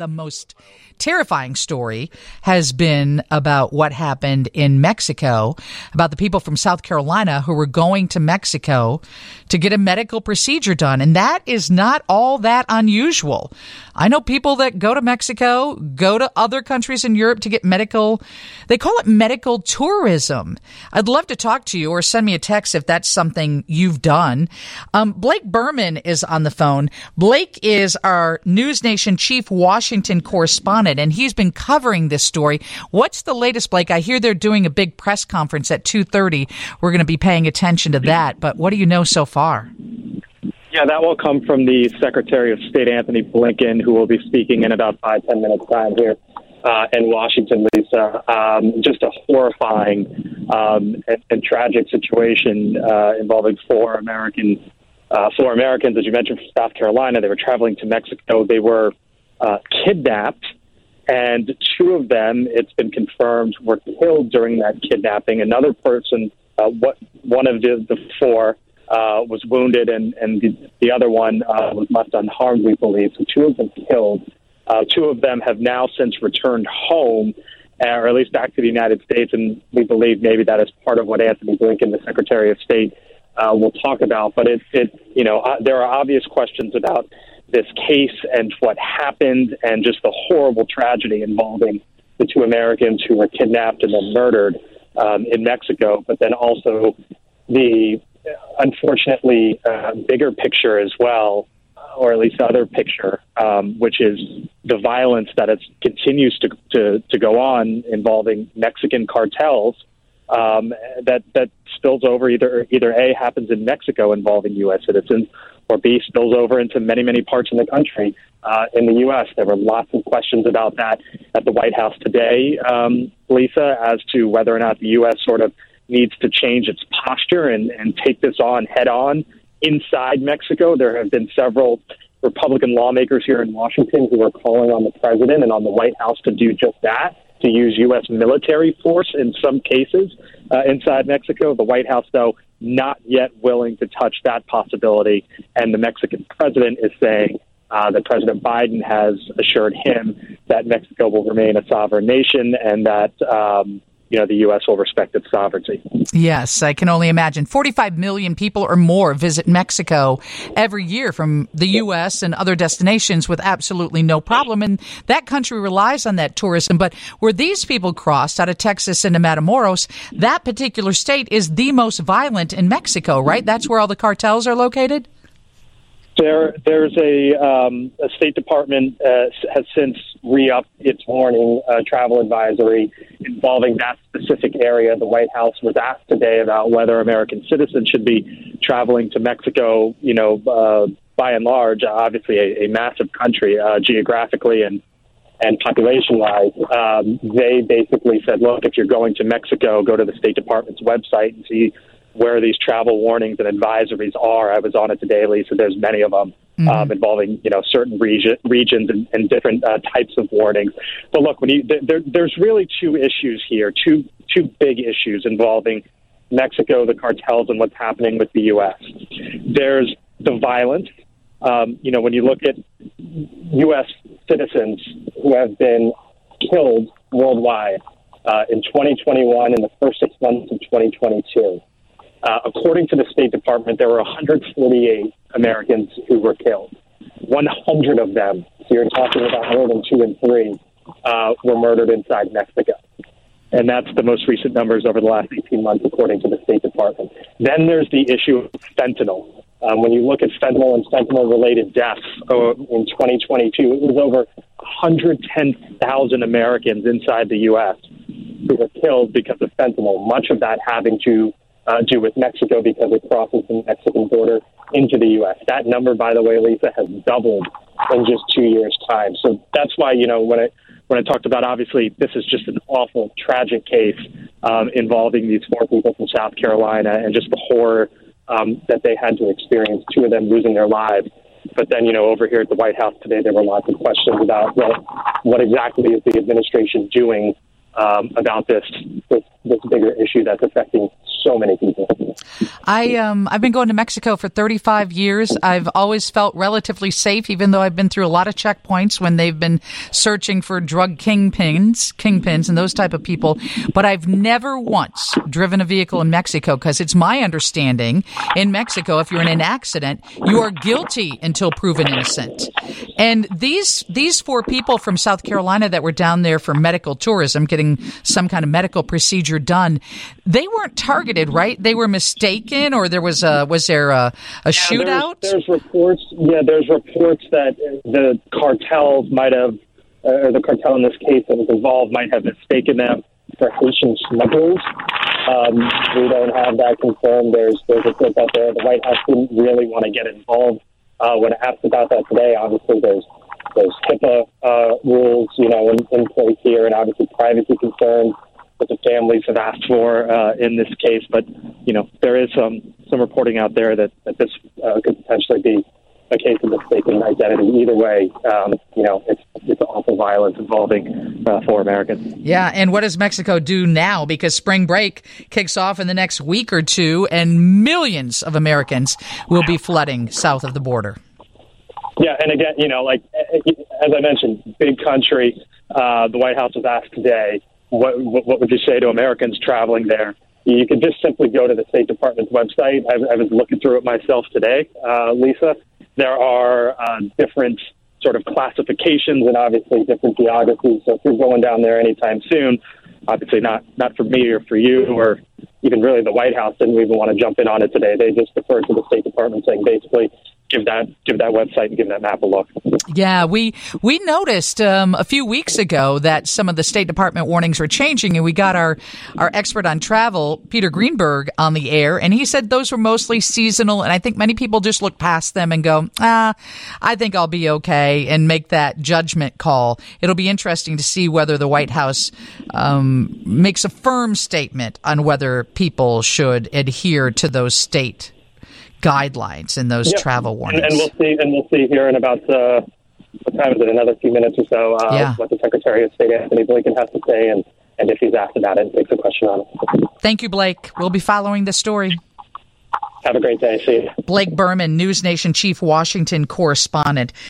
the most terrifying story has been about what happened in Mexico, about the people from South Carolina who were going to Mexico to get a medical procedure done. And that is not all that unusual. I know people that go to Mexico, go to other countries in Europe to get medical, they call it medical tourism. I'd love to talk to you or send me a text if that's something you've done. Um, Blake Burman is on the phone. Blake is our News Nation chief Washington correspondent, and he's been covering this story. What's the latest, Blake? I hear they're doing a big press conference at 2.30. We're going to be paying attention to that, but what do you know so far? Yeah, that will come from the Secretary of State, Antony Blinken, who will be speaking in about five, ten minutes' time here uh, in Washington, Lisa. Um, just a horrifying um, and, and, tragic situation uh, involving four American, uh, four Americans, as you mentioned, from South Carolina. They were traveling to Mexico. They were uh, kidnapped, and two of them, it's been confirmed, were killed during that kidnapping. Another person, uh, what one of the, the four uh, was wounded, and, and the, the other one uh, was left unharmed, we believe. So two of them killed. Uh, two of them have now since returned home, uh, or at least back to the United States, and we believe maybe that is part of what Antony Blinken, the Secretary of State, uh, will talk about. But it, it you know, uh, there are obvious questions about this case and what happened, and just the horrible tragedy involving the two Americans who were kidnapped and then murdered um, in Mexico. But then also the unfortunately, uh, bigger picture as well, or at least the other picture, um, which is the violence that it continues to, to, to go on involving Mexican cartels um, that that spills over either either a happens in Mexico involving U.S. citizens, or b spills over into many many parts of the country uh, in the U.S. There were lots of questions about that at the White House today, um, Lisa, as to whether or not the U.S. sort of needs to change its posture and, and take this on head on inside Mexico. There have been several Republican lawmakers here in Washington who are calling on the president and on the White House to do just that, to use U.S. military force in some cases uh, inside Mexico. The White House, though, not yet willing to touch that possibility. And the Mexican president is saying uh, that President Biden has assured him that Mexico will remain a sovereign nation and that um, you know the U.S. will respect its sovereignty. Yes, I can only imagine. 45 million people or more visit Mexico every year from the U.S. and other destinations with absolutely no problem, and that country relies on that tourism. But where these people crossed out of Texas into Matamoros, that particular state is the most violent in Mexico, right? That's where all the cartels are located. There, there's a, um, a State Department uh, has since re-upped its warning uh, travel advisory involving that specific area. The White House was asked today about whether American citizens should be traveling to Mexico. You know, uh, by and large, obviously a, a massive country uh, geographically and and population wise. Um, they basically said, look, if you're going to Mexico, go to the State Department's website and see where these travel warnings and advisories are. I was on it today, so there's many of them mm-hmm. um, involving you know certain region, regions and, and different uh, types of warnings. But look, when you there, there's really two issues here, two two big issues involving Mexico, the cartels, and what's happening with the U.S. There's the violence. Um, you know, when you look at U.S. citizens who have been killed worldwide uh, in 2021 in the first six months of 2022. Uh, according to the State Department, there were 148 Americans who were killed. 100 of them, so you're talking about more than two and three, uh, were murdered inside Mexico. And that's the most recent numbers over the last 18 months, according to the State Department. Then there's the issue of fentanyl. Um, when you look at fentanyl and fentanyl related deaths uh, in 2022, it was over 110,000 Americans inside the U.S. who were killed because of fentanyl, much of that having to uh, do with Mexico because it crosses the Mexican border into the U.S. That number, by the way, Lisa, has doubled in just two years' time. So that's why you know when I when I talked about obviously this is just an awful, tragic case um, involving these four people from South Carolina and just the horror um, that they had to experience. Two of them losing their lives. But then, you know, over here at the White House today, there were lots of questions about well, what exactly is the administration doing um, about this, this this bigger issue that's affecting so many people. I um I've been going to Mexico for 35 years. I've always felt relatively safe, even though I've been through a lot of checkpoints when they've been searching for drug kingpins, kingpins, and those type of people. But I've never once driven a vehicle in Mexico because it's my understanding in Mexico, if you're in an accident, you are guilty until proven innocent. And these these four people from South Carolina that were down there for medical tourism, getting some kind of medical procedure done, they weren't targeted, right? They were mistaken, or there was a was there a, a yeah, shootout? There's, there's, reports. Yeah, there's reports that the cartels might have, uh, or the cartel in this case that was involved might have mistaken them for Haitian smugglers. Um, we don't have that confirmed. There's there's reports out there. The White House didn't really want to get involved. Uh, when asked about that today, obviously there's there's HIPAA uh, rules, you know, in, in place here, and obviously privacy concerns that the families have asked for uh, in this case. But you know, there is some some reporting out there that that this uh, could potentially be a case of mistaken identity. Either way, um, you know, it's it's awful violence involving uh, four Americans. Yeah, and what does Mexico do now? Because spring break kicks off in the next week or two, and millions of Americans will be flooding south of the border. Yeah, and again, you know, like as I mentioned, big country. Uh, the White House was asked today what, what would you say to Americans traveling there? You could just simply go to the State Department's website. I, I was looking through it myself today, uh, Lisa. There are uh, different sort of classifications and obviously different geographies. So if you're going down there anytime soon, obviously not not for me or for you or even really the White House didn't even want to jump in on it today. They just deferred to the State Department saying basically give that give that website and give that map a look. Yeah, we we noticed um, a few weeks ago that some of the State Department warnings were changing, and we got our our expert on travel, Peter Greenberg, on the air, and he said those were mostly seasonal, and I think many people just look past them and go, ah, I think I'll be okay, and make that judgment call. It'll be interesting to see whether the White House um, makes a firm statement on whether people should adhere to those state guidelines and those yep. travel warnings. And, and, we'll see. And we'll see here in about uh, what time is it? Another few minutes or so. Uh, yeah. What the Secretary of State Antony Blinken has to say, and and if he's asked about it, and takes a question on it. Thank you, Blake. We'll be following the story. Have a great day. See you. Blake Burman, News Nation Chief Washington correspondent.